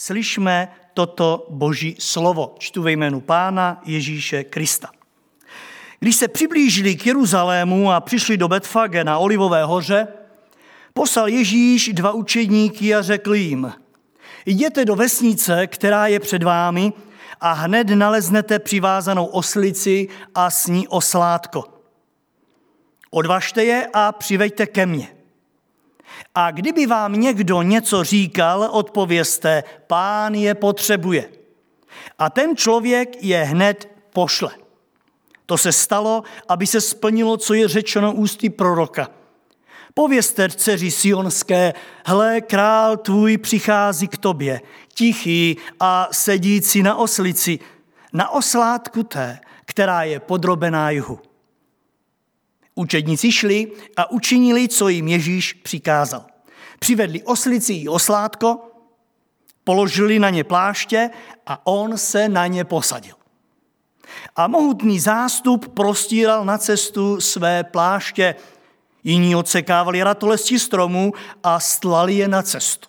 slyšme toto boží slovo. Čtu ve jménu Pána Ježíše Krista. Když se přiblížili k Jeruzalému a přišli do Betfage na Olivové hoře, poslal Ježíš dva učedníky a řekl jim, jděte do vesnice, která je před vámi a hned naleznete přivázanou oslici a s ní oslátko. Odvažte je a přiveďte ke mně. A kdyby vám někdo něco říkal, odpověste, pán je potřebuje. A ten člověk je hned pošle. To se stalo, aby se splnilo, co je řečeno ústy proroka. Povězte dceři sionské, hle, král tvůj přichází k tobě, tichý a sedící na oslici, na oslátku té, která je podrobená jihu. Učedníci šli a učinili, co jim Ježíš přikázal. Přivedli oslici i oslátko, položili na ně pláště a on se na ně posadil. A mohutný zástup prostíral na cestu své pláště. Jiní odsekávali ratolesti stromů a stlali je na cestu.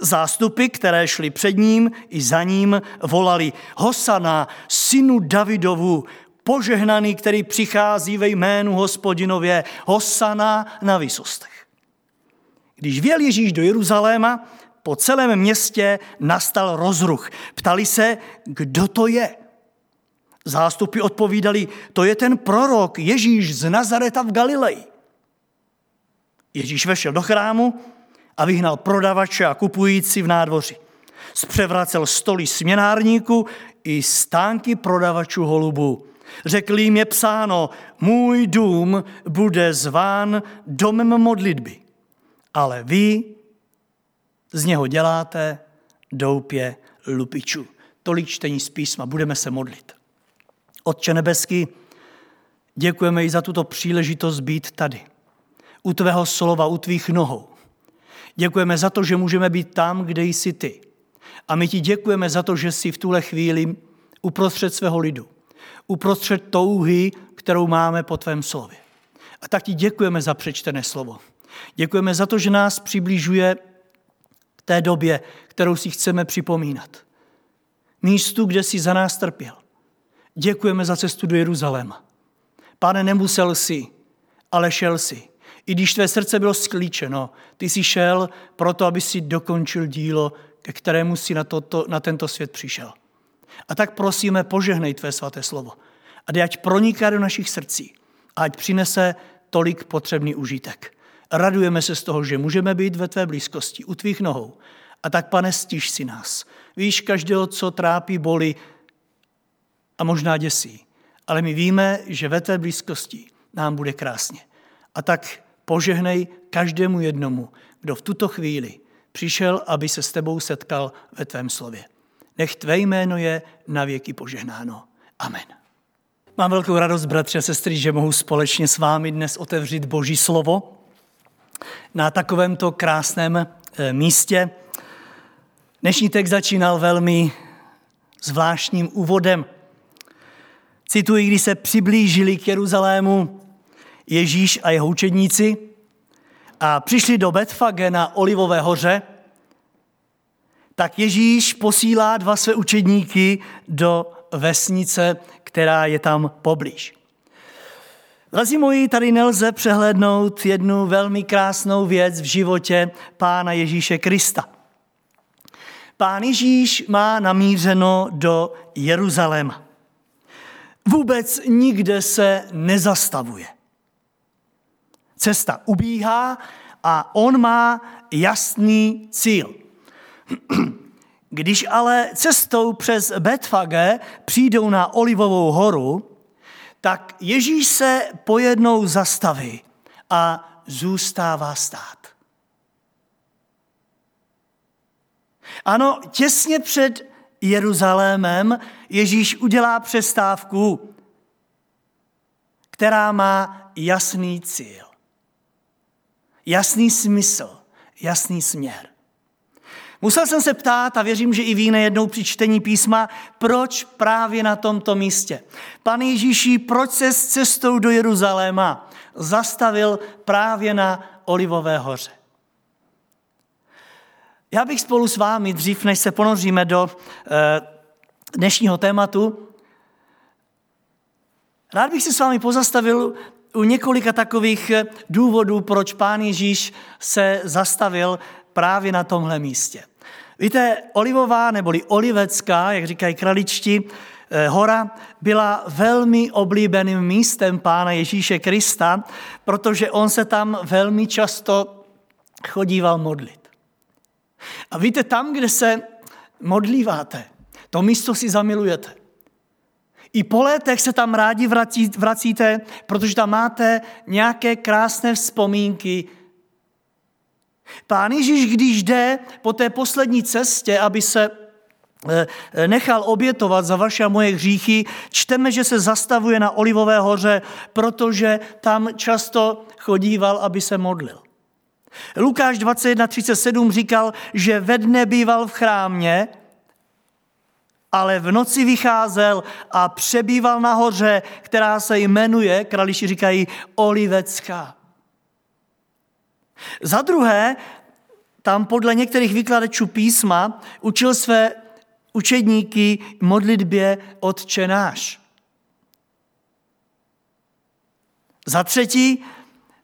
Zástupy, které šly před ním i za ním, volali Hosana, synu Davidovu, požehnaný, který přichází ve jménu hospodinově, Hosana na vysostech. Když věl Ježíš do Jeruzaléma, po celém městě nastal rozruch. Ptali se, kdo to je. Zástupy odpovídali, to je ten prorok Ježíš z Nazareta v Galileji. Ježíš vešel do chrámu a vyhnal prodavače a kupující v nádvoři. Zpřevracel stoly směnárníků i stánky prodavačů holubů. Řekl jim je psáno, můj dům bude zván domem modlitby, ale vy z něho děláte doupě lupičů. Tolik čtení z písma, budeme se modlit. Otče nebeský, děkujeme i za tuto příležitost být tady. U tvého slova, u tvých nohou. Děkujeme za to, že můžeme být tam, kde jsi ty. A my ti děkujeme za to, že jsi v tuhle chvíli uprostřed svého lidu. Uprostřed touhy, kterou máme po tvém slově. A tak ti děkujeme za přečtené slovo. Děkujeme za to, že nás přibližuje k té době, kterou si chceme připomínat. Místu, kde jsi za nás trpěl. Děkujeme za cestu do Jeruzaléma. Pane, nemusel si, ale šel si. I když tvé srdce bylo sklíčeno, ty jsi šel proto, aby si dokončil dílo, ke kterému si na, toto, na tento svět přišel. A tak prosíme, požehnej tvé svaté slovo. A ať proniká do našich srdcí. A ať přinese tolik potřebný užitek. Radujeme se z toho, že můžeme být ve tvé blízkosti, u tvých nohou. A tak, pane, stiž si nás. Víš každého, co trápí, boli, a možná děsí. Ale my víme, že ve tvé blízkosti nám bude krásně. A tak požehnej každému jednomu, kdo v tuto chvíli přišel, aby se s tebou setkal ve tvém slově. Nech tvé jméno je na věky požehnáno. Amen. Mám velkou radost, bratři a sestry, že mohu společně s vámi dnes otevřít Boží slovo na takovémto krásném eh, místě. Dnešní text začínal velmi zvláštním úvodem – Cituji, když se přiblížili k Jeruzalému Ježíš a jeho učedníci a přišli do Betfage na Olivové hoře, tak Ježíš posílá dva své učedníky do vesnice, která je tam poblíž. Drazí moji, tady nelze přehlednout jednu velmi krásnou věc v životě Pána Ježíše Krista. Pán Ježíš má namířeno do Jeruzaléma vůbec nikde se nezastavuje. Cesta ubíhá a on má jasný cíl. Když ale cestou přes Betfage přijdou na Olivovou horu, tak Ježíš se pojednou zastaví a zůstává stát. Ano, těsně před Jeruzalémem Ježíš udělá přestávku, která má jasný cíl, jasný smysl, jasný směr. Musel jsem se ptát, a věřím, že i vy nejednou při čtení písma, proč právě na tomto místě. Pane Ježíši, proč se s cestou do Jeruzaléma zastavil právě na Olivové hoře? Já bych spolu s vámi, dřív než se ponoříme do eh, dnešního tématu, rád bych se s vámi pozastavil u několika takových eh, důvodů, proč pán Ježíš se zastavil právě na tomhle místě. Víte, Olivová neboli Olivecká, jak říkají kraličti, eh, hora byla velmi oblíbeným místem pána Ježíše Krista, protože on se tam velmi často chodíval modlit. A víte, tam, kde se modlíváte, to místo si zamilujete. I po letech se tam rádi vrací, vracíte, protože tam máte nějaké krásné vzpomínky. Pán Ježíš, když jde po té poslední cestě, aby se eh, nechal obětovat za vaše a moje hříchy, čteme, že se zastavuje na Olivové hoře, protože tam často chodíval, aby se modlil. Lukáš 21.37 říkal, že ve dne býval v chrámě, ale v noci vycházel a přebýval nahoře, která se jmenuje, krališi říkají, Olivecká. Za druhé, tam podle některých výkladečů písma učil své učedníky modlitbě odčenáš. Za třetí,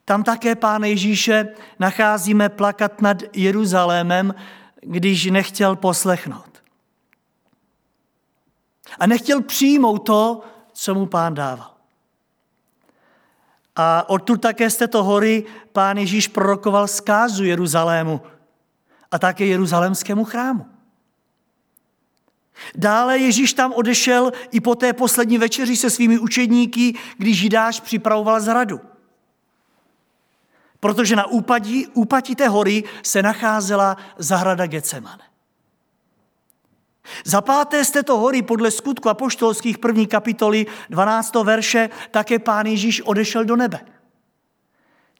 tam také pán Ježíše nacházíme plakat nad Jeruzalémem, když nechtěl poslechnout. A nechtěl přijmout to, co mu pán dával. A odtud také z této hory pán Ježíš prorokoval zkázu Jeruzalému a také jeruzalémskému chrámu. Dále Ježíš tam odešel i po té poslední večeři se svými učedníky, když Židáš připravoval zradu protože na úpadí, úpatí té hory se nacházela zahrada Getsemane. Za páté z této hory podle skutku apoštolských první kapitoly 12. verše také pán Ježíš odešel do nebe.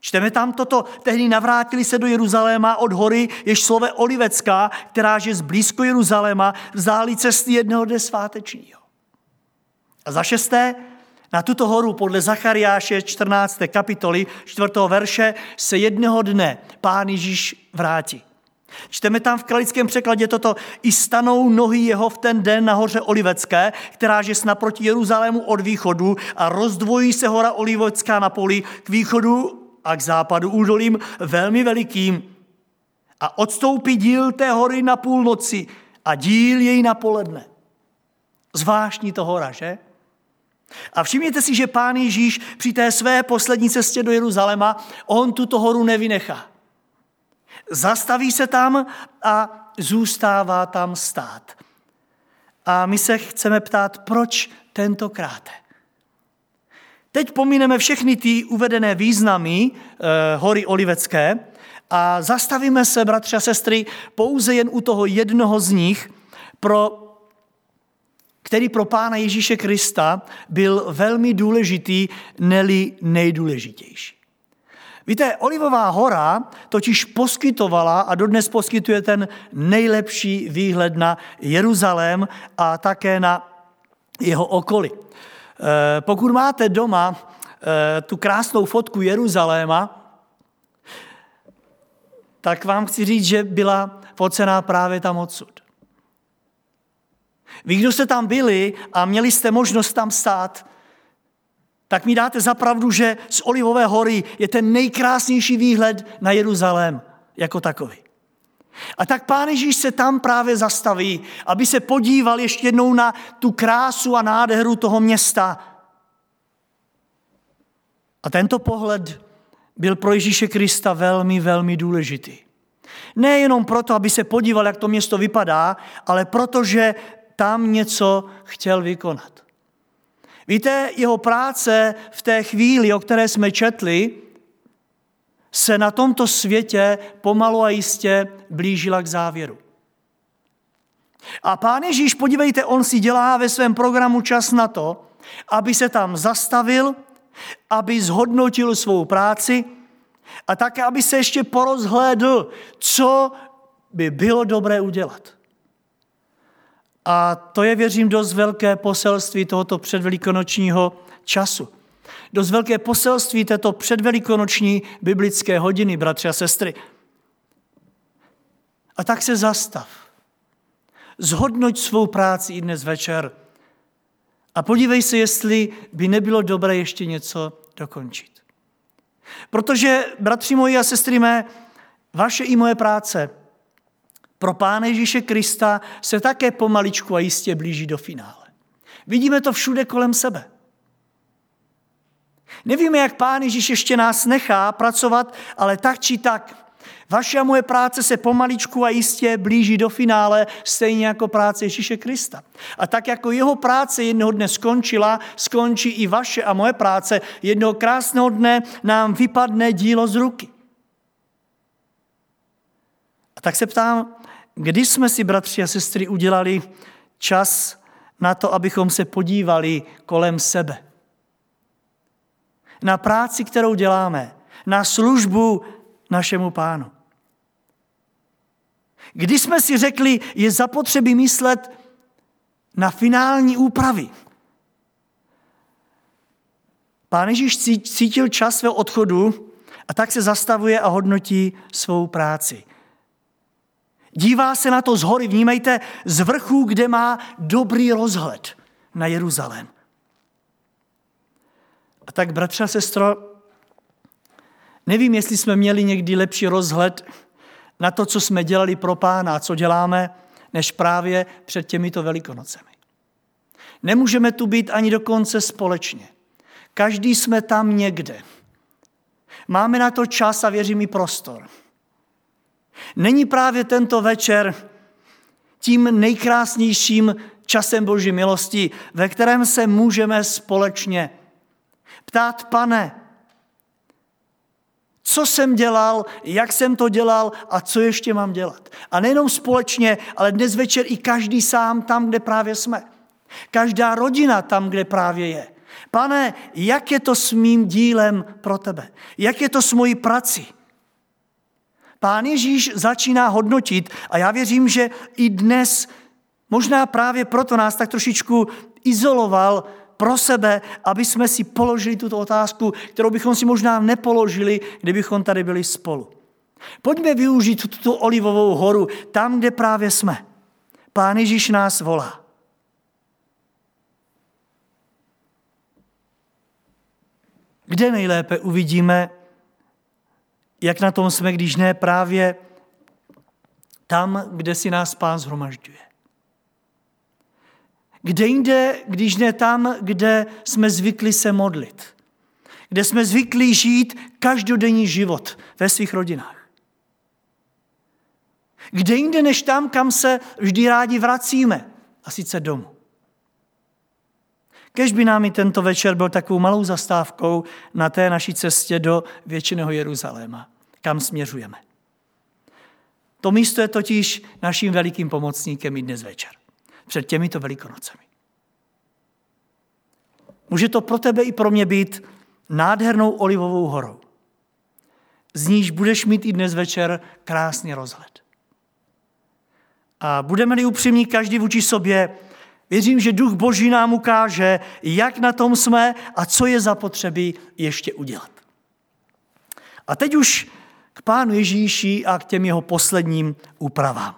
Čteme tam toto, tehdy navrátili se do Jeruzaléma od hory, jež slove Olivecká, která je z blízko Jeruzaléma, vzáli cesty jednoho dne svátečního. A za šesté, na tuto horu podle Zachariáše 14. kapitoly 4. verše se jednoho dne pán Ježíš vrátí. Čteme tam v kralickém překladě toto, i stanou nohy jeho v ten den na hoře Olivecké, která je naproti Jeruzalému od východu a rozdvojí se hora Olivecká na poli k východu a k západu údolím velmi velikým. A odstoupí díl té hory na půlnoci a díl jej na poledne. Zvláštní to hora, že? A všimněte si, že pán Ježíš při té své poslední cestě do Jeruzaléma, on tuto horu nevynechá. Zastaví se tam a zůstává tam stát. A my se chceme ptát, proč tentokrát? Teď pomineme všechny ty uvedené významy e, hory Olivecké a zastavíme se, bratři a sestry, pouze jen u toho jednoho z nich pro který pro Pána Ježíše Krista byl velmi důležitý, neli nejdůležitější. Víte, Olivová hora totiž poskytovala a dodnes poskytuje ten nejlepší výhled na Jeruzalém a také na jeho okolí. Eh, pokud máte doma eh, tu krásnou fotku Jeruzaléma, tak vám chci říct, že byla focená právě tam odsud. Vy, kdo jste tam byli a měli jste možnost tam stát, tak mi dáte zapravdu, že z Olivové hory je ten nejkrásnější výhled na Jeruzalém jako takový. A tak pán Ježíš se tam právě zastaví, aby se podíval ještě jednou na tu krásu a nádheru toho města. A tento pohled byl pro Ježíše Krista velmi, velmi důležitý. Nejenom proto, aby se podíval, jak to město vypadá, ale protože tam něco chtěl vykonat. Víte, jeho práce v té chvíli, o které jsme četli, se na tomto světě pomalu a jistě blížila k závěru. A pán Ježíš, podívejte, on si dělá ve svém programu čas na to, aby se tam zastavil, aby zhodnotil svou práci a také, aby se ještě porozhlédl, co by bylo dobré udělat. A to je, věřím, dost velké poselství tohoto předvelikonočního času. Dost velké poselství této předvelikonoční biblické hodiny, bratři a sestry. A tak se zastav. Zhodnoť svou práci i dnes večer. A podívej se, jestli by nebylo dobré ještě něco dokončit. Protože, bratři moji a sestry mé, vaše i moje práce pro Pána Ježíše Krista se také pomaličku a jistě blíží do finále. Vidíme to všude kolem sebe. Nevíme, jak Pán Ježíš ještě nás nechá pracovat, ale tak či tak. Vaše a moje práce se pomaličku a jistě blíží do finále, stejně jako práce Ježíše Krista. A tak jako jeho práce jednoho dne skončila, skončí i vaše a moje práce. Jednoho krásného dne nám vypadne dílo z ruky. A tak se ptám, kdy jsme si, bratři a sestry, udělali čas na to, abychom se podívali kolem sebe. Na práci, kterou děláme, na službu našemu pánu. Kdy jsme si řekli, je zapotřebí myslet na finální úpravy. Pán Ježíš cítil čas svého odchodu a tak se zastavuje a hodnotí svou práci. Dívá se na to z hory, vnímejte, z vrchu, kde má dobrý rozhled na Jeruzalém. A tak, bratře a sestro, nevím, jestli jsme měli někdy lepší rozhled na to, co jsme dělali pro pána a co děláme, než právě před těmito velikonocemi. Nemůžeme tu být ani dokonce společně. Každý jsme tam někde. Máme na to čas a věřím i prostor. Není právě tento večer tím nejkrásnějším časem Boží milosti, ve kterém se můžeme společně ptát, pane, co jsem dělal, jak jsem to dělal a co ještě mám dělat. A nejenom společně, ale dnes večer i každý sám tam, kde právě jsme. Každá rodina tam, kde právě je. Pane, jak je to s mým dílem pro tebe? Jak je to s mojí prací? Pán Ježíš začíná hodnotit a já věřím, že i dnes, možná právě proto nás tak trošičku izoloval pro sebe, aby jsme si položili tuto otázku, kterou bychom si možná nepoložili, kdybychom tady byli spolu. Pojďme využít tuto olivovou horu tam, kde právě jsme. Pán Ježíš nás volá. Kde nejlépe uvidíme, jak na tom jsme, když ne právě tam, kde si nás Pán zhromažďuje. Kde jinde, když ne tam, kde jsme zvykli se modlit. Kde jsme zvykli žít každodenní život ve svých rodinách. Kde jinde než tam, kam se vždy rádi vracíme, a sice domů. Kež by nám i tento večer byl takovou malou zastávkou na té naší cestě do většiného Jeruzaléma, kam směřujeme. To místo je totiž naším velikým pomocníkem i dnes večer před těmito velikonocemi. Může to pro tebe i pro mě být nádhernou olivovou horou. Z níž budeš mít i dnes večer krásný rozhled. A budeme-li upřímní každý vůči sobě, věřím, že duch Boží nám ukáže, jak na tom jsme a co je zapotřebí ještě udělat. A teď už k pánu Ježíši a k těm jeho posledním úpravám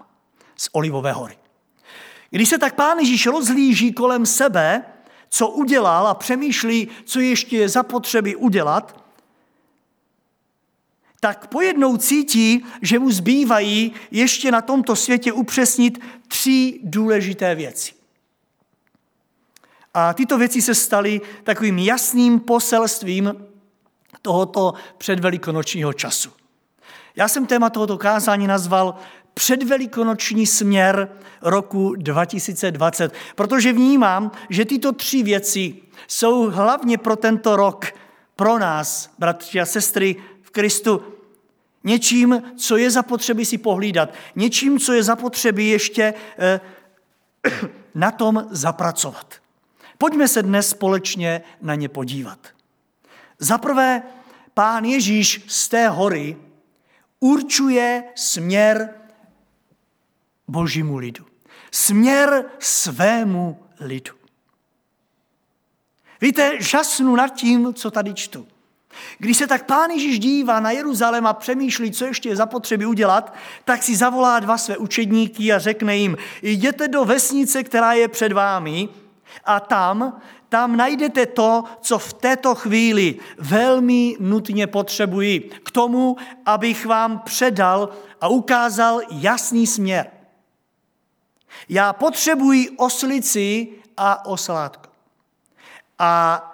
z Olivové hory. Když se tak pán Ježíš rozhlíží kolem sebe, co udělal a přemýšlí, co ještě je zapotřebí udělat, tak pojednou cítí, že mu zbývají ještě na tomto světě upřesnit tři důležité věci. A tyto věci se staly takovým jasným poselstvím tohoto předvelikonočního času. Já jsem téma tohoto kázání nazval předvelikonoční směr roku 2020, protože vnímám, že tyto tři věci jsou hlavně pro tento rok, pro nás, bratři a sestry v Kristu, něčím, co je zapotřebí si pohlídat, něčím, co je zapotřebí ještě eh, na tom zapracovat. Pojďme se dnes společně na ně podívat. Za prvé, pán Ježíš z té hory určuje směr božímu lidu. Směr svému lidu. Víte, žasnu nad tím, co tady čtu. Když se tak pán Ježíš dívá na Jeruzalém a přemýšlí, co ještě je zapotřebí udělat, tak si zavolá dva své učedníky a řekne jim, jděte do vesnice, která je před vámi a tam, tam najdete to, co v této chvíli velmi nutně potřebuji k tomu, abych vám předal a ukázal jasný směr. Já potřebuji oslici a oslátko. A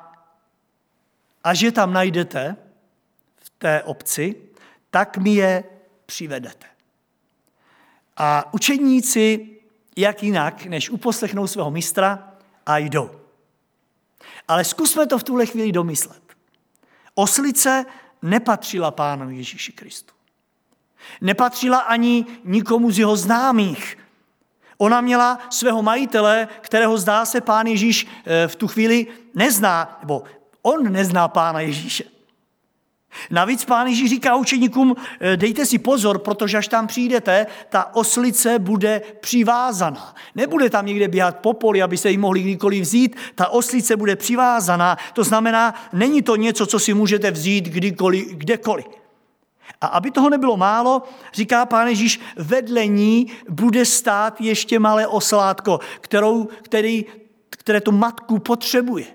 a že tam najdete v té obci, tak mi je přivedete. A učeníci, jak jinak, než uposlechnou svého mistra a jdou. Ale zkusme to v tuhle chvíli domyslet. Oslice nepatřila pánu Ježíši Kristu. Nepatřila ani nikomu z jeho známých. Ona měla svého majitele, kterého zdá se pán Ježíš eh, v tu chvíli nezná, nebo On nezná pána Ježíše. Navíc pán Ježíš říká učeníkům, eh, dejte si pozor, protože až tam přijdete, ta oslice bude přivázaná. Nebude tam někde běhat po poli, aby se jí mohli kdykoliv vzít. Ta oslice bude přivázaná. To znamená, není to něco, co si můžete vzít kdykoliv, kdekoliv. A aby toho nebylo málo, říká pán Ježíš, vedle ní bude stát ještě malé oslátko, kterou, který, které tu matku potřebuje.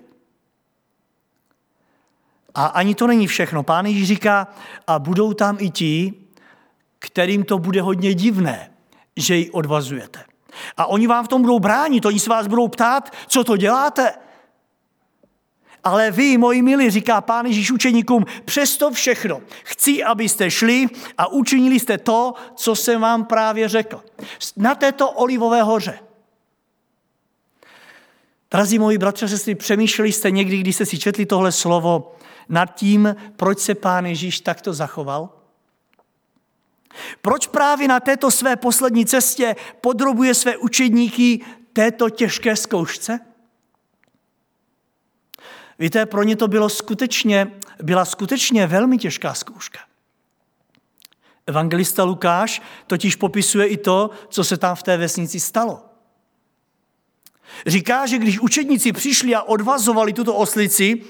A ani to není všechno. Pán Ježíš říká, a budou tam i ti, kterým to bude hodně divné, že ji odvazujete. A oni vám v tom budou bránit, oni se vás budou ptát, co to děláte. Ale vy, moji milí, říká pán Ježíš učeníkům, přesto všechno chci, abyste šli a učinili jste to, co jsem vám právě řekl. Na této olivové hoře. Drazí moji bratře, sestry, přemýšleli jste někdy, když jste si četli tohle slovo, nad tím, proč se pán Ježíš takto zachoval? Proč právě na této své poslední cestě podrobuje své učedníky této těžké zkoušce? Víte, pro ně to bylo skutečně, byla skutečně velmi těžká zkouška. Evangelista Lukáš totiž popisuje i to, co se tam v té vesnici stalo. Říká, že když učedníci přišli a odvazovali tuto oslici,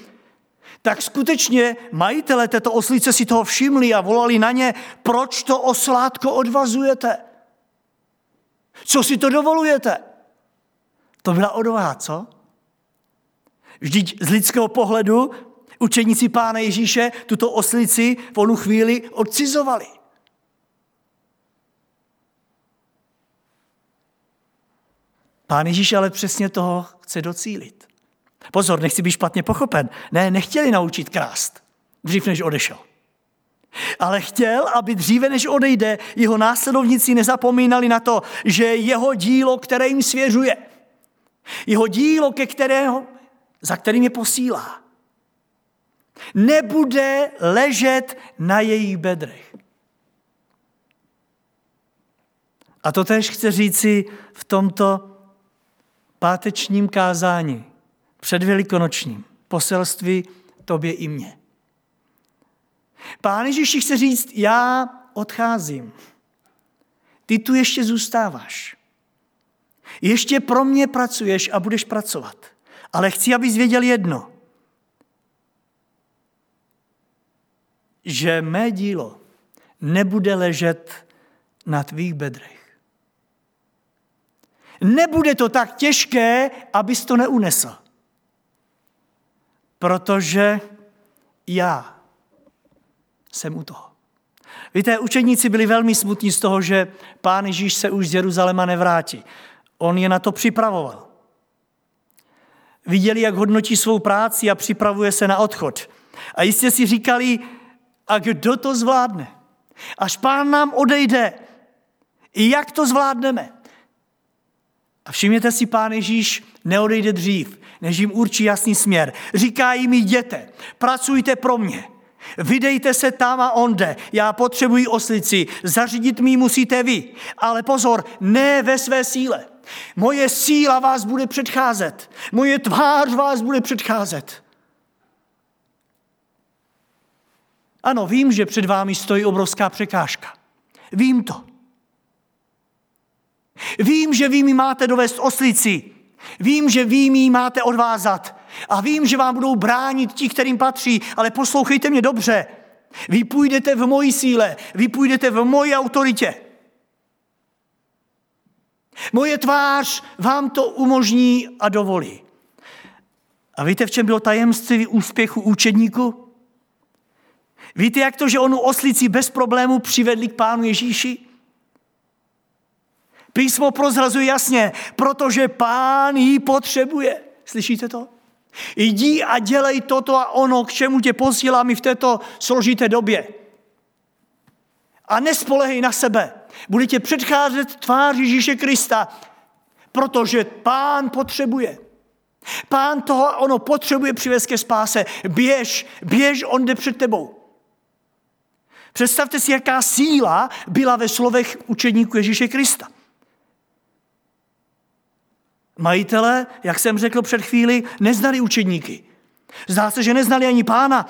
tak skutečně majitele této oslice si toho všimli a volali na ně, proč to oslátko odvazujete? Co si to dovolujete? To byla odvaha, co? Vždyť z lidského pohledu učeníci Pána Ježíše tuto oslici v onu chvíli odcizovali. Pán Ježíš ale přesně toho chce docílit. Pozor, nechci být špatně pochopen. Ne, nechtěli naučit krást, dřív než odešel. Ale chtěl, aby dříve než odejde, jeho následovníci nezapomínali na to, že jeho dílo, které jim svěřuje, jeho dílo, ke kterého, za kterým je posílá, nebude ležet na jejich bedrech. A to tež chce říci v tomto pátečním kázání před velikonočním poselství tobě i mně. Pán Ježíš chce říct, já odcházím. Ty tu ještě zůstáváš. Ještě pro mě pracuješ a budeš pracovat. Ale chci, abys věděl jedno. Že mé dílo nebude ležet na tvých bedrech. Nebude to tak těžké, abys to neunesl protože já jsem u toho. Víte, učeníci byli velmi smutní z toho, že pán Ježíš se už z Jeruzaléma nevrátí. On je na to připravoval. Viděli, jak hodnotí svou práci a připravuje se na odchod. A jistě si říkali, a kdo to zvládne? Až pán nám odejde, jak to zvládneme? A všimněte si, pán Ježíš neodejde dřív, než jim určí jasný směr. Říká jim, jděte, pracujte pro mě. Vydejte se tam a onde. Já potřebuji oslici. Zařídit mi musíte vy. Ale pozor, ne ve své síle. Moje síla vás bude předcházet. Moje tvář vás bude předcházet. Ano, vím, že před vámi stojí obrovská překážka. Vím to. Vím, že vy mi máte dovést oslici. Vím, že vy mi máte odvázat. A vím, že vám budou bránit ti, kterým patří, ale poslouchejte mě dobře. Vy půjdete v mojí síle, vy půjdete v mojí autoritě. Moje tvář vám to umožní a dovolí. A víte, v čem bylo tajemství úspěchu učedníku? Víte, jak to, že onu oslici bez problému přivedli k pánu Ježíši? Písmo prozrazuje jasně, protože pán ji potřebuje. Slyšíte to? Jdi a dělej toto a ono, k čemu tě posílám i v této složité době. A nespolehej na sebe. Bude tě předcházet tvář Ježíše Krista, protože pán potřebuje. Pán toho ono potřebuje přivést ke spáse. Běž, běž, on jde před tebou. Představte si, jaká síla byla ve slovech učedníku Ježíše Krista. Majitele, jak jsem řekl před chvíli, neznali učedníky. Zdá se, že neznali ani pána.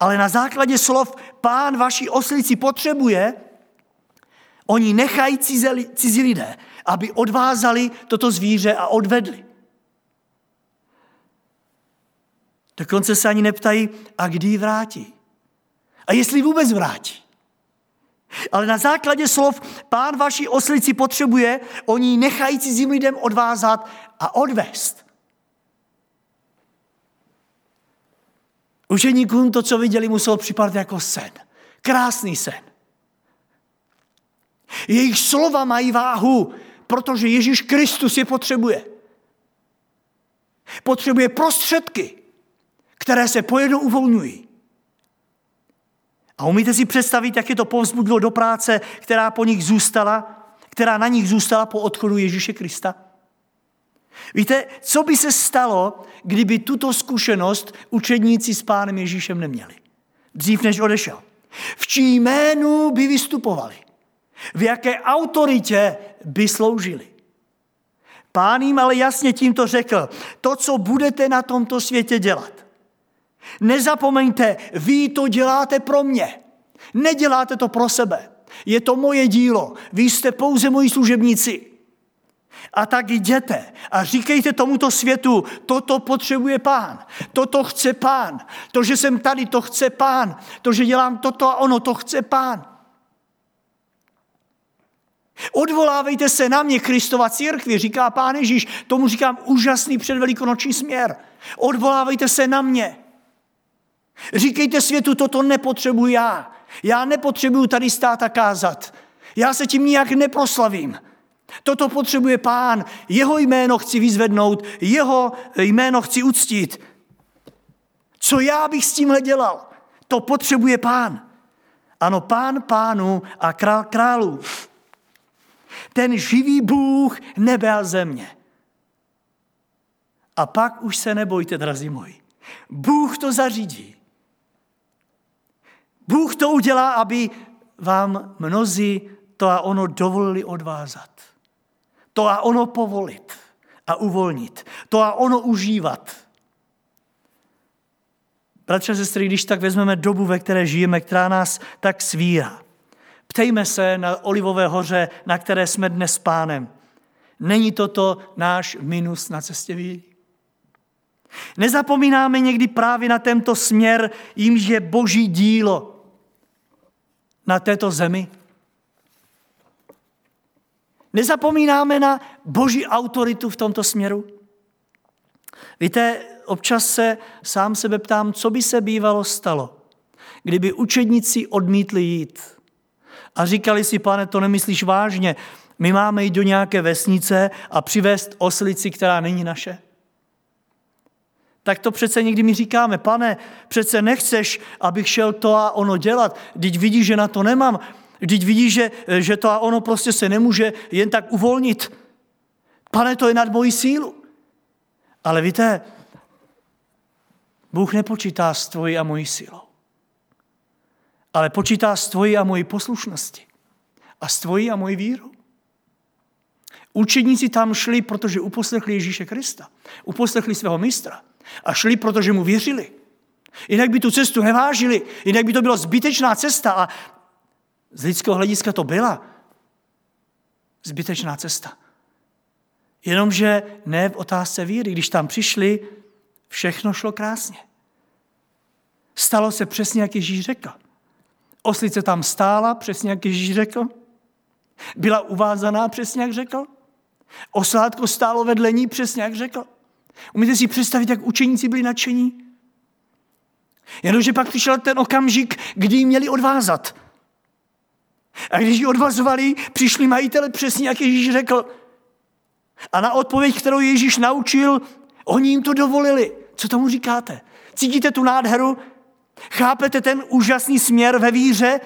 Ale na základě slov pán vaší oslici potřebuje, oni nechají cizí, cizí lidé, aby odvázali toto zvíře a odvedli. Dokonce se ani neptají, a kdy vrátí. A jestli vůbec vrátí. Ale na základě slov pán vaší oslici potřebuje, oni nechají cizím lidem odvázat a odvést. Učeníkům to, co viděli, muselo připadat jako sen. Krásný sen. Jejich slova mají váhu, protože Ježíš Kristus je potřebuje. Potřebuje prostředky, které se pojednou uvolňují. A umíte si představit, jak je to povzbudilo do práce, která po nich zůstala, která na nich zůstala po odchodu Ježíše Krista? Víte, co by se stalo, kdyby tuto zkušenost učedníci s pánem Ježíšem neměli? Dřív než odešel. V čí jménu by vystupovali? V jaké autoritě by sloužili? Pán jim ale jasně tímto řekl, to, co budete na tomto světě dělat, Nezapomeňte, vy to děláte pro mě. Neděláte to pro sebe. Je to moje dílo. Vy jste pouze moji služebníci. A tak jděte a říkejte tomuto světu, toto potřebuje pán, toto chce pán, to, že jsem tady, to chce pán, to, že dělám toto a ono, to chce pán. Odvolávejte se na mě, Kristova církvi, říká pán Ježíš, tomu říkám úžasný předvelikonoční směr. Odvolávejte se na mě. Říkejte světu, toto nepotřebuji já. Já nepotřebuju tady stát a kázat. Já se tím nijak neproslavím. Toto potřebuje pán. Jeho jméno chci vyzvednout, jeho jméno chci uctít. Co já bych s tímhle dělal? To potřebuje pán. Ano, pán pánu a král králů. Ten živý Bůh nebe a země. A pak už se nebojte, drazí moji. Bůh to zařídí. Bůh to udělá, aby vám mnozí to a ono dovolili odvázat. To a ono povolit a uvolnit. To a ono užívat. Bratře a sestry, když tak vezmeme dobu, ve které žijeme, která nás tak svírá. Ptejme se na Olivové hoře, na které jsme dnes s pánem. Není toto náš minus na cestě víry? Nezapomínáme někdy právě na tento směr, jimž je boží dílo, na této zemi? Nezapomínáme na boží autoritu v tomto směru? Víte, občas se sám sebe ptám, co by se bývalo stalo, kdyby učedníci odmítli jít a říkali si, pane, to nemyslíš vážně, my máme jít do nějaké vesnice a přivést oslici, která není naše tak to přece někdy mi říkáme, pane, přece nechceš, abych šel to a ono dělat, teď vidíš, že na to nemám, teď vidíš, že, že to a ono prostě se nemůže jen tak uvolnit. Pane, to je nad mojí sílu. Ale víte, Bůh nepočítá s tvojí a mojí sílou, ale počítá s tvojí a mojí poslušnosti a s tvojí a mojí vírou. Učedníci tam šli, protože uposlechli Ježíše Krista. Uposlechli svého mistra. A šli, protože mu věřili. Jinak by tu cestu nevážili, jinak by to byla zbytečná cesta a z lidského hlediska to byla zbytečná cesta. Jenomže ne v otázce víry. Když tam přišli, všechno šlo krásně. Stalo se přesně, jak Ježíš řekl. Oslice tam stála, přesně jak Ježíš řekl. Byla uvázaná, přesně jak řekl. Oslátko stálo vedle ní, přesně jak řekl. Umíte si představit, jak učeníci byli nadšení? Jenomže pak přišel ten okamžik, kdy ji měli odvázat. A když ji odvazovali, přišli majitele přesně, jak Ježíš řekl. A na odpověď, kterou Ježíš naučil, oni jim to dovolili. Co tomu říkáte? Cítíte tu nádheru? Chápete ten úžasný směr ve víře,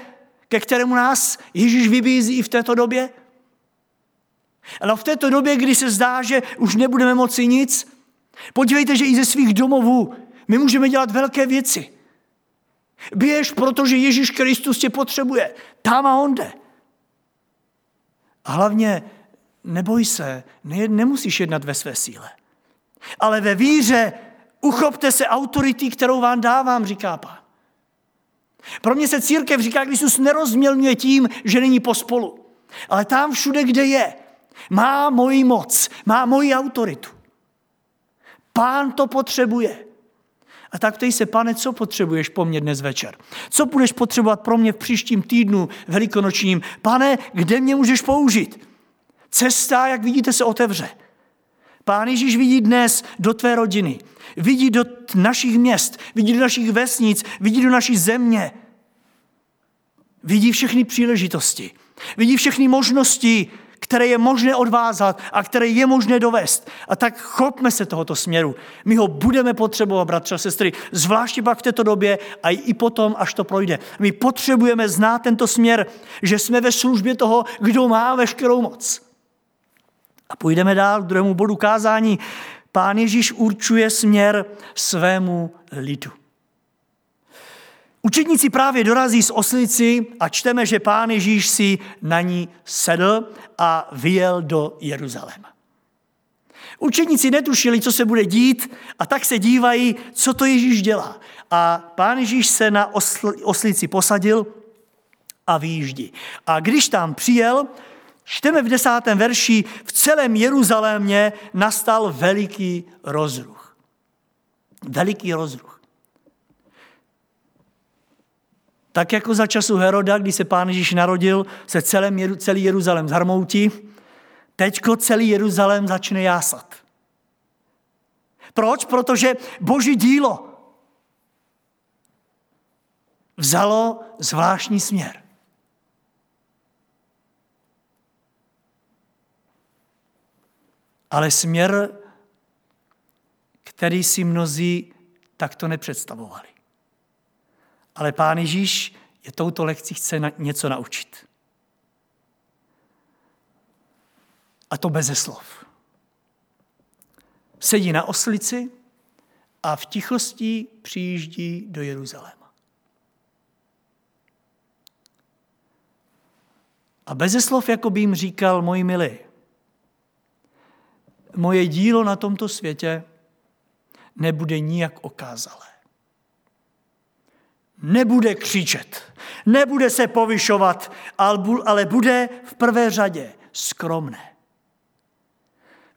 ke kterému nás Ježíš vybízí i v této době? Ale v této době, kdy se zdá, že už nebudeme moci nic, podívejte, že i ze svých domovů my můžeme dělat velké věci. Běž, protože Ježíš Kristus tě potřebuje. Tam a onde. A hlavně neboj se, ne, nemusíš jednat ve své síle. Ale ve víře uchopte se autority, kterou vám dávám, říká pán. Pro mě se církev říká, Kristus nerozmělňuje tím, že není pospolu. Ale tam všude, kde je, má moji moc, má moji autoritu. Pán to potřebuje. A tak ptej se, pane, co potřebuješ po mně dnes večer? Co budeš potřebovat pro mě v příštím týdnu velikonočním? Pane, kde mě můžeš použít? Cesta, jak vidíte, se otevře. Pán Ježíš vidí dnes do tvé rodiny, vidí do našich měst, vidí do našich vesnic, vidí do naší země. Vidí všechny příležitosti, vidí všechny možnosti, které je možné odvázat a které je možné dovést. A tak chopme se tohoto směru. My ho budeme potřebovat, bratře a sestry, zvláště pak v této době a i potom, až to projde. My potřebujeme znát tento směr, že jsme ve službě toho, kdo má veškerou moc. A půjdeme dál k druhému bodu kázání. Pán Ježíš určuje směr svému lidu. Učedníci právě dorazí z oslici a čteme, že pán Ježíš si na ní sedl a vyjel do Jeruzaléma. Učedníci netušili, co se bude dít a tak se dívají, co to Ježíš dělá. A pán Ježíš se na oslici posadil a vyjíždí. A když tam přijel, čteme v desátém verši, v celém Jeruzalémě nastal veliký rozruch. Veliký rozruch. Tak jako za času Heroda, kdy se pán Ježíš narodil, se celý, celý Jeruzalém zharmoutí, teďko celý Jeruzalém začne jásat. Proč? Protože boží dílo vzalo zvláštní směr. Ale směr, který si mnozí takto nepředstavovali. Ale pán Ježíš je touto lekcí chce něco naučit. A to beze slov. Sedí na oslici a v tichosti přijíždí do Jeruzaléma. A beze slov, jako by jim říkal, moji milí, moje dílo na tomto světě nebude nijak okázalé nebude křičet, nebude se povyšovat, ale bude v prvé řadě skromné.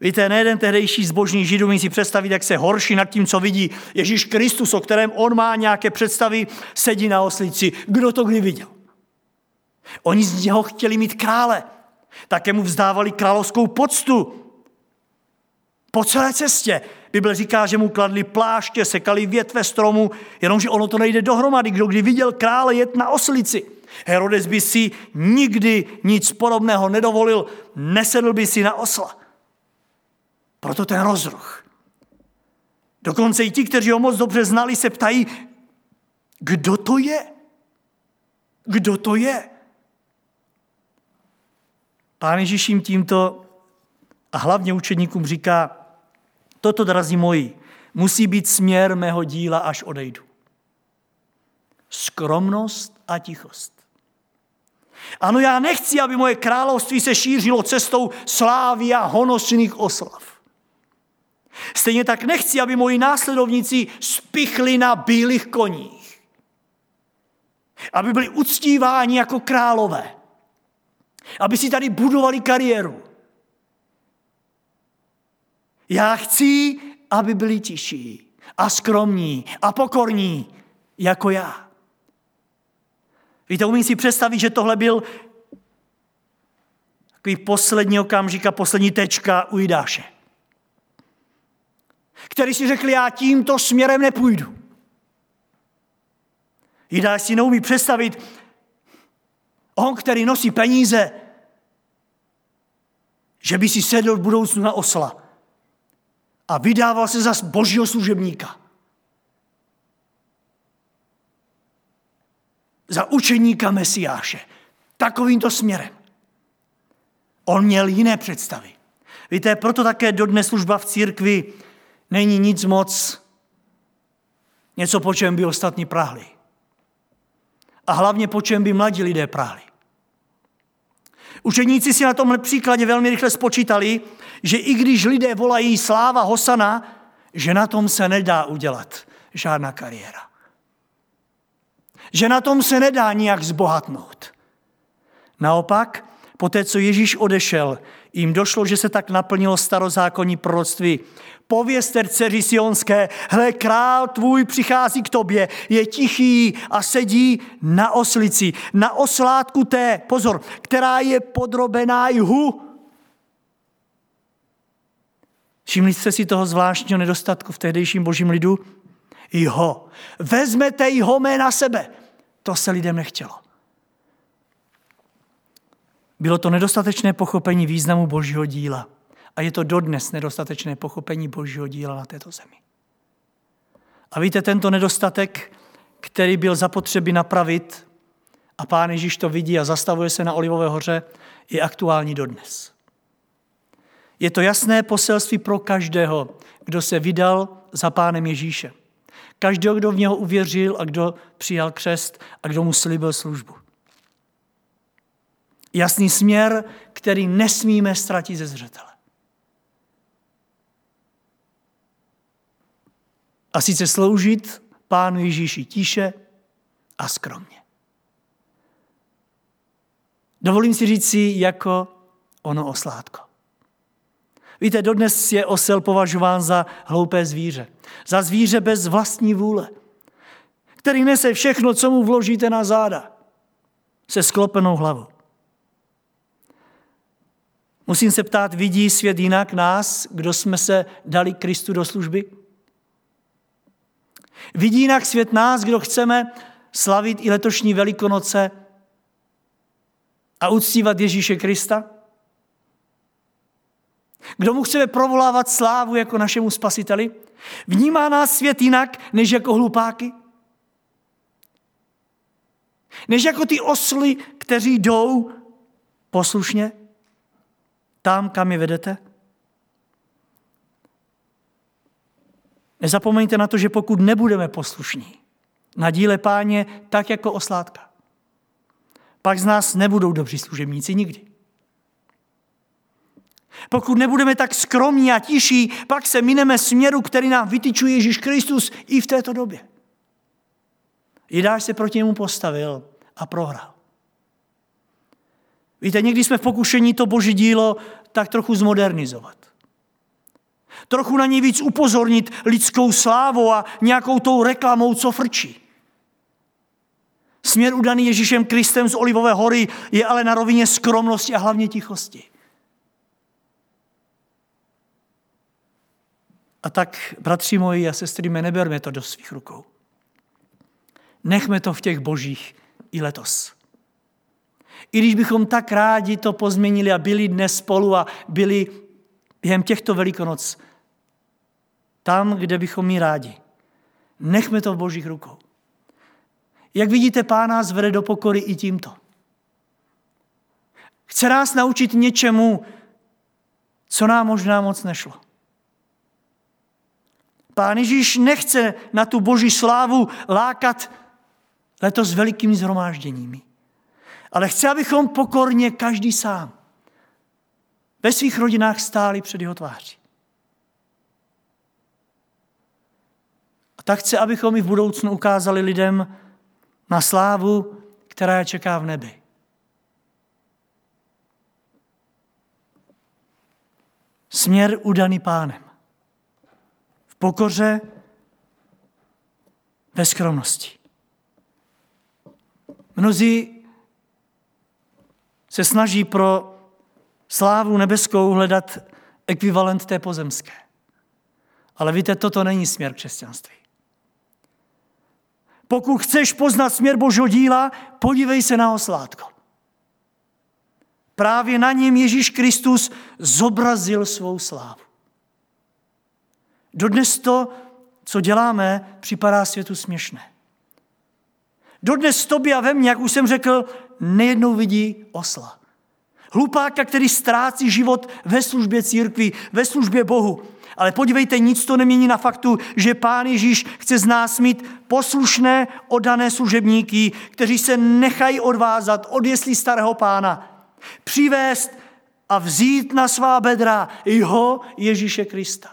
Víte, nejeden tehdejší zbožný žid umí si představit, jak se horší nad tím, co vidí Ježíš Kristus, o kterém on má nějaké představy, sedí na oslici. Kdo to kdy viděl? Oni z něho chtěli mít krále. Také mu vzdávali královskou poctu. Po celé cestě. Bible říká, že mu kladli pláště, sekali větve stromu, jenomže ono to nejde dohromady. Kdo kdy viděl krále jet na oslici. Herodes by si nikdy nic podobného nedovolil, nesedl by si na osla. Proto ten rozruch. Dokonce i ti, kteří ho moc dobře znali, se ptají, kdo to je? Kdo to je? Pán Ježíš jim tímto a hlavně učedníkům říká, Toto, drazí moji, musí být směr mého díla, až odejdu. Skromnost a tichost. Ano, já nechci, aby moje království se šířilo cestou slávy a honosných oslav. Stejně tak nechci, aby moji následovníci spichli na bílých koních. Aby byli uctíváni jako králové. Aby si tady budovali kariéru. Já chci, aby byli tiší. a skromní a pokorní jako já. Víte, umím si představit, že tohle byl takový poslední okamžik a poslední tečka u Jidáše. Který si řekl, já tímto směrem nepůjdu. Jidáš si neumí představit, on, který nosí peníze, že by si sedl v budoucnu na osla a vydával se za božího služebníka. Za učeníka Mesiáše. Takovýmto směrem. On měl jiné představy. Víte, proto také dodnes služba v církvi není nic moc něco, po čem by ostatní prahli. A hlavně po čem by mladí lidé prahli. Učeníci si na tomhle příkladě velmi rychle spočítali, že i když lidé volají sláva Hosana, že na tom se nedá udělat žádná kariéra. Že na tom se nedá nijak zbohatnout. Naopak, po té, co Ježíš odešel, jim došlo, že se tak naplnilo starozákonní proroctví. Povězte dceři Sionské, hle, král tvůj přichází k tobě, je tichý a sedí na oslici, na oslátku té, pozor, která je podrobená jhu. Všimli jste si toho zvláštního nedostatku v tehdejším božím lidu? Jeho. Vezmete jeho mé na sebe. To se lidem nechtělo. Bylo to nedostatečné pochopení významu božího díla. A je to dodnes nedostatečné pochopení božího díla na této zemi. A víte, tento nedostatek, který byl zapotřebí napravit, a pán Ježíš to vidí a zastavuje se na Olivové hoře, je aktuální dodnes. Je to jasné poselství pro každého, kdo se vydal za pánem Ježíše. Každého, kdo v něho uvěřil a kdo přijal křest a kdo mu slíbil službu. Jasný směr, který nesmíme ztratit ze zřetele. A sice sloužit Pánu Ježíši tiše a skromně. Dovolím si říct si jako ono oslátko. Víte, dodnes je osel považován za hloupé zvíře. Za zvíře bez vlastní vůle, který nese všechno, co mu vložíte na záda, se sklopenou hlavou. Musím se ptát, vidí svět jinak nás, kdo jsme se dali Kristu do služby? Vidí jinak svět nás, kdo chceme slavit i letošní Velikonoce a uctívat Ježíše Krista? Kdo mu chceme provolávat slávu jako našemu spasiteli? Vnímá nás svět jinak, než jako hlupáky? Než jako ty osly, kteří jdou poslušně tam, kam je vedete? Nezapomeňte na to, že pokud nebudeme poslušní na díle páně tak jako osládka, pak z nás nebudou dobří služebníci nikdy. Pokud nebudeme tak skromní a tiší, pak se mineme směru, který nám vytyčuje Ježíš Kristus i v této době. Jidáš se proti němu postavil a prohrál. Víte, někdy jsme v pokušení to boží dílo tak trochu zmodernizovat. Trochu na něj víc upozornit lidskou slávou a nějakou tou reklamou, co frčí. Směr udaný Ježíšem Kristem z Olivové hory je ale na rovině skromnosti a hlavně tichosti. A tak, bratři moji a sestry, neberme to do svých rukou. Nechme to v těch božích i letos. I když bychom tak rádi to pozměnili a byli dnes spolu a byli během těchto velikonoc tam, kde bychom mi rádi. Nechme to v božích rukou. Jak vidíte, pán nás vede do pokory i tímto. Chce nás naučit něčemu, co nám možná moc nešlo. Pán Ježíš nechce na tu boží slávu lákat letos velikými zhromážděními. Ale chce, abychom pokorně každý sám ve svých rodinách stáli před jeho tváří. A tak chce, abychom i v budoucnu ukázali lidem na slávu, která je čeká v nebi. Směr udaný pánem. Pokoře ve skromnosti. Mnozí se snaží pro slávu nebeskou hledat ekvivalent té pozemské. Ale víte, toto není směr křesťanství. Pokud chceš poznat směr Božího díla, podívej se na oslátko. Právě na něm Ježíš Kristus zobrazil svou slávu. Dodnes to, co děláme, připadá světu směšné. Dodnes tobě a ve mně, jak už jsem řekl, nejednou vidí osla. Hlupáka, který ztrácí život ve službě církví, ve službě Bohu. Ale podívejte, nic to nemění na faktu, že Pán Ježíš chce z nás mít poslušné, odané služebníky, kteří se nechají odvázat od jeslí starého pána. Přivést a vzít na svá bedra jeho Ježíše Krista.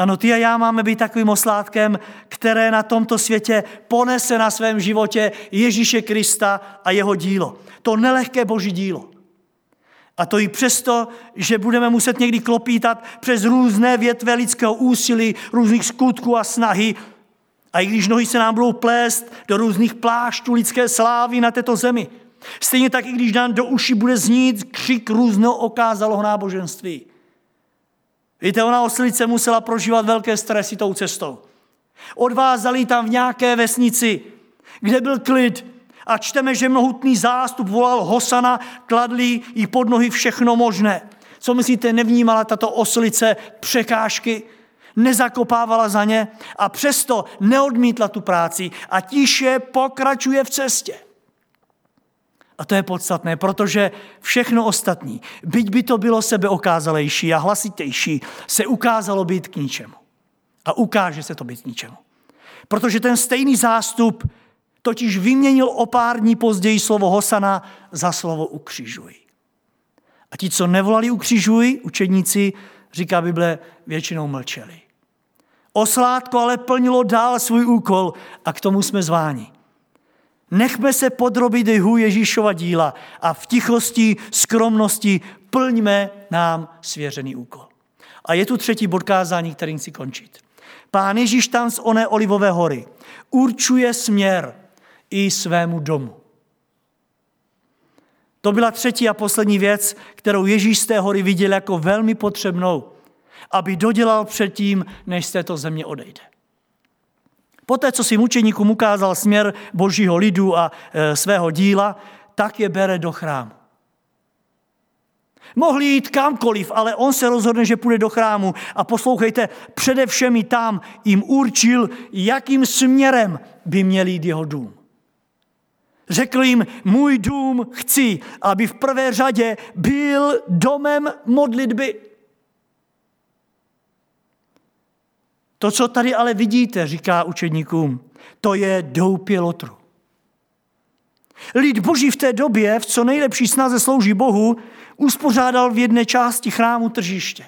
Ano, ty a já máme být takovým oslátkem, které na tomto světě ponese na svém životě Ježíše Krista a jeho dílo. To nelehké boží dílo. A to i přesto, že budeme muset někdy klopítat přes různé větve lidského úsilí, různých skutků a snahy. A i když nohy se nám budou plést do různých plášťů lidské slávy na této zemi. Stejně tak, i když nám do uší bude znít křik různého okázalého náboženství. Víte, ona oslice musela prožívat velké stresy tou cestou. Odvázali tam v nějaké vesnici, kde byl klid, a čteme, že mnohutný zástup volal Hosana, kladli jí pod nohy všechno možné. Co myslíte, nevnímala tato oslice překážky? Nezakopávala za ně a přesto neodmítla tu práci a tiše pokračuje v cestě. A to je podstatné, protože všechno ostatní, byť by to bylo sebeokázalejší a hlasitejší, se ukázalo být k ničemu. A ukáže se to být k ničemu. Protože ten stejný zástup totiž vyměnil o pár dní později slovo Hosana za slovo ukřižuj. A ti, co nevolali ukřižuj, učedníci, říká Bible, většinou mlčeli. Oslátko ale plnilo dál svůj úkol a k tomu jsme zváni. Nechme se podrobit jhu Ježíšova díla a v tichosti, skromnosti plňme nám svěřený úkol. A je tu třetí bod kázání, kterým chci končit. Pán Ježíš tam z oné Olivové hory určuje směr i svému domu. To byla třetí a poslední věc, kterou Ježíš z té hory viděl jako velmi potřebnou, aby dodělal předtím, než z této země odejde. Poté, co si mučeníkům ukázal směr božího lidu a e, svého díla, tak je bere do chrámu. Mohli jít kamkoliv, ale on se rozhodne, že půjde do chrámu. A poslouchejte, především i tam jim určil, jakým směrem by měl jít jeho dům. Řekl jim, můj dům chci, aby v prvé řadě byl domem modlitby. To, co tady ale vidíte, říká učedníkům, to je doupě lotru. Lid boží v té době, v co nejlepší snaze slouží Bohu, uspořádal v jedné části chrámu tržiště.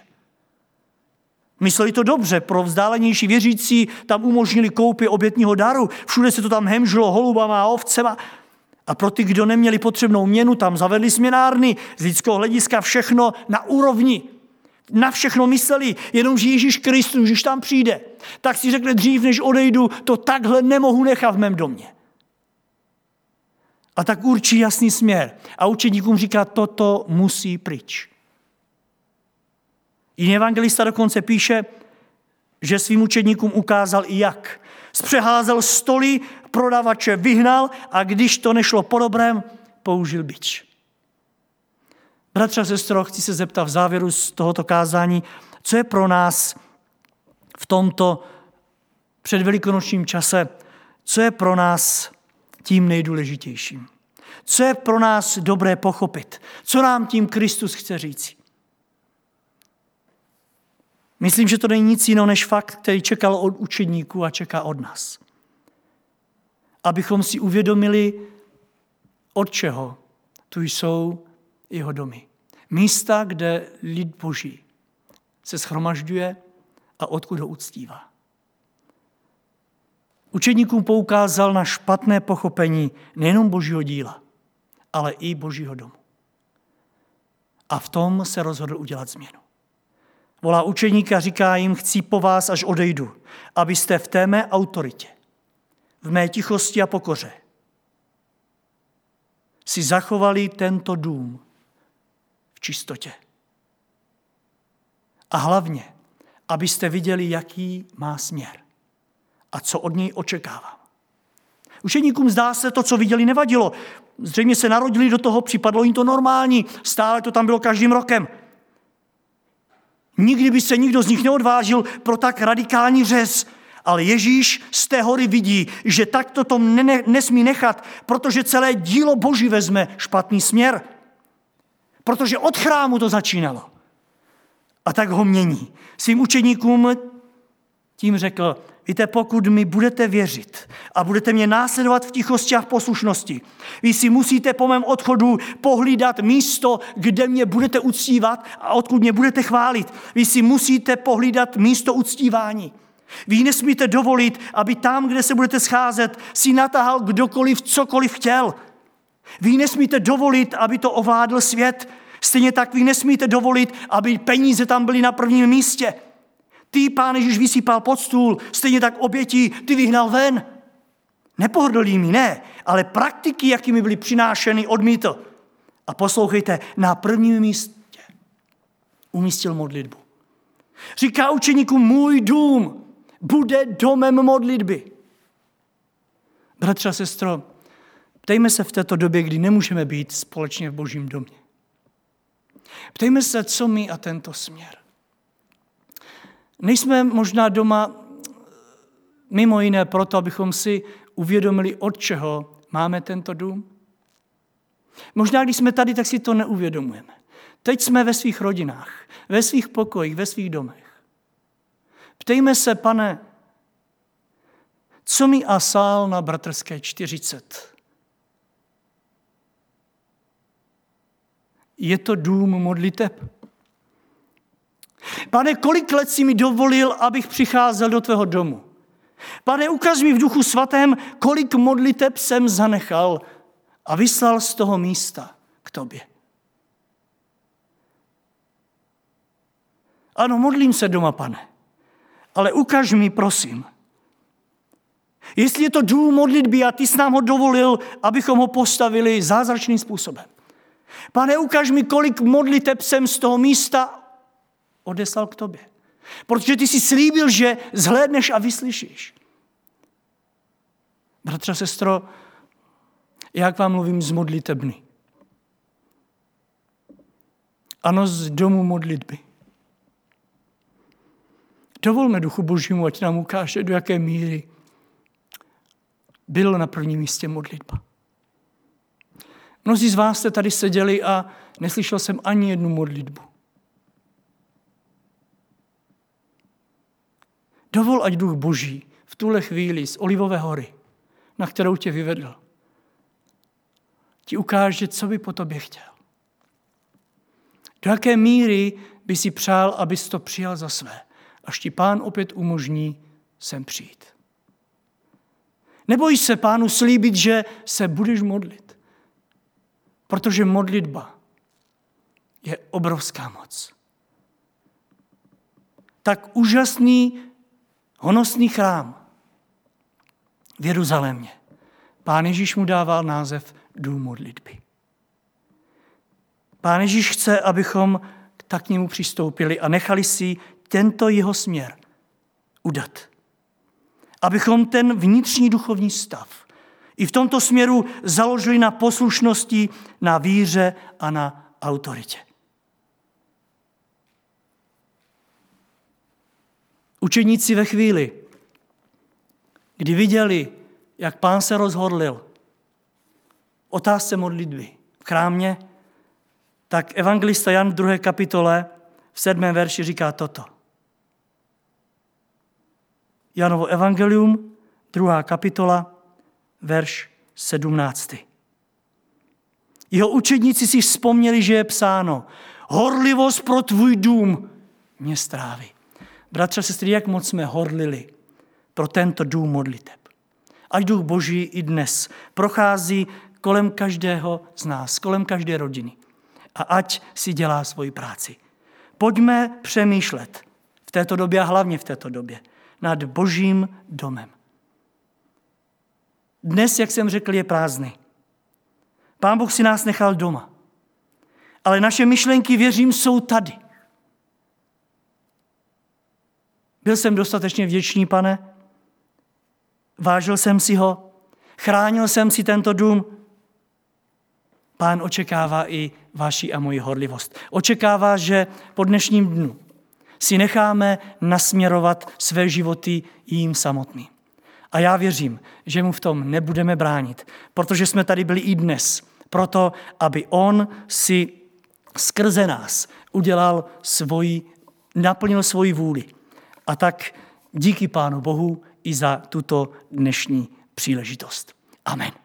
Mysleli to dobře, pro vzdálenější věřící tam umožnili koupy obětního daru, všude se to tam hemžilo holubama a ovcema. A pro ty, kdo neměli potřebnou měnu, tam zavedli směnárny, z lidského hlediska všechno na úrovni na všechno mysleli, jenomže Ježíš Kristus, když tam přijde, tak si řekne dřív, než odejdu, to takhle nemohu nechat v mém domě. A tak určí jasný směr. A učedníkům říká, toto musí pryč. Jiný evangelista dokonce píše, že svým učedníkům ukázal i jak. Zpřeházel stoly, prodavače vyhnal a když to nešlo po dobrém, použil bič. Bratře a sestro, chci se zeptat v závěru z tohoto kázání, co je pro nás v tomto předvelikonočním čase, co je pro nás tím nejdůležitějším. Co je pro nás dobré pochopit? Co nám tím Kristus chce říct? Myslím, že to není nic jiného než fakt, který čekal od učedníků a čeká od nás. Abychom si uvědomili, od čeho tu jsou jeho domy. Místa, kde lid boží se schromažďuje a odkud ho uctívá. Učedníkům poukázal na špatné pochopení nejenom božího díla, ale i božího domu. A v tom se rozhodl udělat změnu. Volá učeníka, říká jim, chci po vás, až odejdu, abyste v té mé autoritě, v mé tichosti a pokoře si zachovali tento dům čistotě. A hlavně, abyste viděli, jaký má směr a co od něj očekávám. Učeníkům zdá se, to, co viděli, nevadilo. Zřejmě se narodili do toho, připadlo jim to normální, stále to tam bylo každým rokem. Nikdy by se nikdo z nich neodvážil pro tak radikální řez, ale Ježíš z té hory vidí, že tak to ne, nesmí nechat, protože celé dílo Boží vezme špatný směr. Protože od chrámu to začínalo. A tak ho mění. Svým učeníkům tím řekl, víte, pokud mi budete věřit a budete mě následovat v tichosti a v poslušnosti, vy si musíte po mém odchodu pohlídat místo, kde mě budete uctívat a odkud mě budete chválit. Vy si musíte pohlídat místo uctívání. Vy nesmíte dovolit, aby tam, kde se budete scházet, si natahal kdokoliv cokoliv chtěl. Vy nesmíte dovolit, aby to ovládl svět. Stejně tak vy nesmíte dovolit, aby peníze tam byly na prvním místě. Ty, pán Ježíš, vysypal pod stůl, stejně tak obětí ty vyhnal ven. Nepohodlnými, ne, ale praktiky, jakými byly přinášeny, odmítl. A poslouchejte, na prvním místě umístil modlitbu. Říká učeníkům, můj dům bude domem modlitby. Bratře a sestro, ptejme se v této době, kdy nemůžeme být společně v božím domě. Ptejme se, co my a tento směr. Nejsme možná doma mimo jiné proto, abychom si uvědomili, od čeho máme tento dům. Možná, když jsme tady, tak si to neuvědomujeme. Teď jsme ve svých rodinách, ve svých pokojích, ve svých domech. Ptejme se, pane, co mi a sál na bratrské 40? Je to dům modliteb? Pane, kolik let si mi dovolil, abych přicházel do tvého domu? Pane, ukaž mi v duchu svatém, kolik modliteb jsem zanechal a vyslal z toho místa k tobě. Ano, modlím se doma, pane, ale ukaž mi, prosím, jestli je to dům modlitby a ty jsi nám ho dovolil, abychom ho postavili zázračným způsobem. Pane, ukaž mi, kolik modliteb jsem z toho místa odeslal k tobě. Protože ty jsi slíbil, že zhlédneš a vyslyšíš. Bratře, sestro, jak vám mluvím z modlitebny? Ano, z domu modlitby. Dovolme Duchu Božímu, ať nám ukáže, do jaké míry byl na prvním místě modlitba. Mnozí z vás jste tady seděli a neslyšel jsem ani jednu modlitbu. Dovol, ať duch boží v tuhle chvíli z Olivové hory, na kterou tě vyvedl, ti ukáže, co by po tobě chtěl. Do jaké míry by si přál, abys to přijal za své, až ti pán opět umožní sem přijít. Nebojíš se pánu slíbit, že se budeš modlit. Protože modlitba je obrovská moc. Tak úžasný honosný chrám v Jeruzalémě. Pán Ježíš mu dával název dům modlitby. Pán Ježíš chce, abychom tak k němu přistoupili a nechali si tento jeho směr udat. Abychom ten vnitřní duchovní stav i v tomto směru založili na poslušnosti, na víře a na autoritě. Učeníci ve chvíli, kdy viděli, jak pán se rozhodlil otázce modlitby v chrámě, tak evangelista Jan v druhé kapitole v sedmém verši říká toto. Janovo evangelium, druhá kapitola, verš 17. Jeho učedníci si vzpomněli, že je psáno, horlivost pro tvůj dům mě stráví. Bratře a sestry, jak moc jsme horlili pro tento dům modliteb. Ať duch Boží i dnes prochází kolem každého z nás, kolem každé rodiny. A ať si dělá svoji práci. pojďme přemýšlet v této době a hlavně v této době nad božím domem. Dnes, jak jsem řekl, je prázdný. Pán Bůh si nás nechal doma. Ale naše myšlenky, věřím, jsou tady. Byl jsem dostatečně vděčný, pane? Vážil jsem si ho? Chránil jsem si tento dům? Pán očekává i vaši a moji horlivost. Očekává, že po dnešním dnu si necháme nasměrovat své životy jím samotným. A já věřím, že mu v tom nebudeme bránit, protože jsme tady byli i dnes, proto aby on si skrze nás udělal svoji, naplnil svoji vůli. A tak díky Pánu Bohu i za tuto dnešní příležitost. Amen.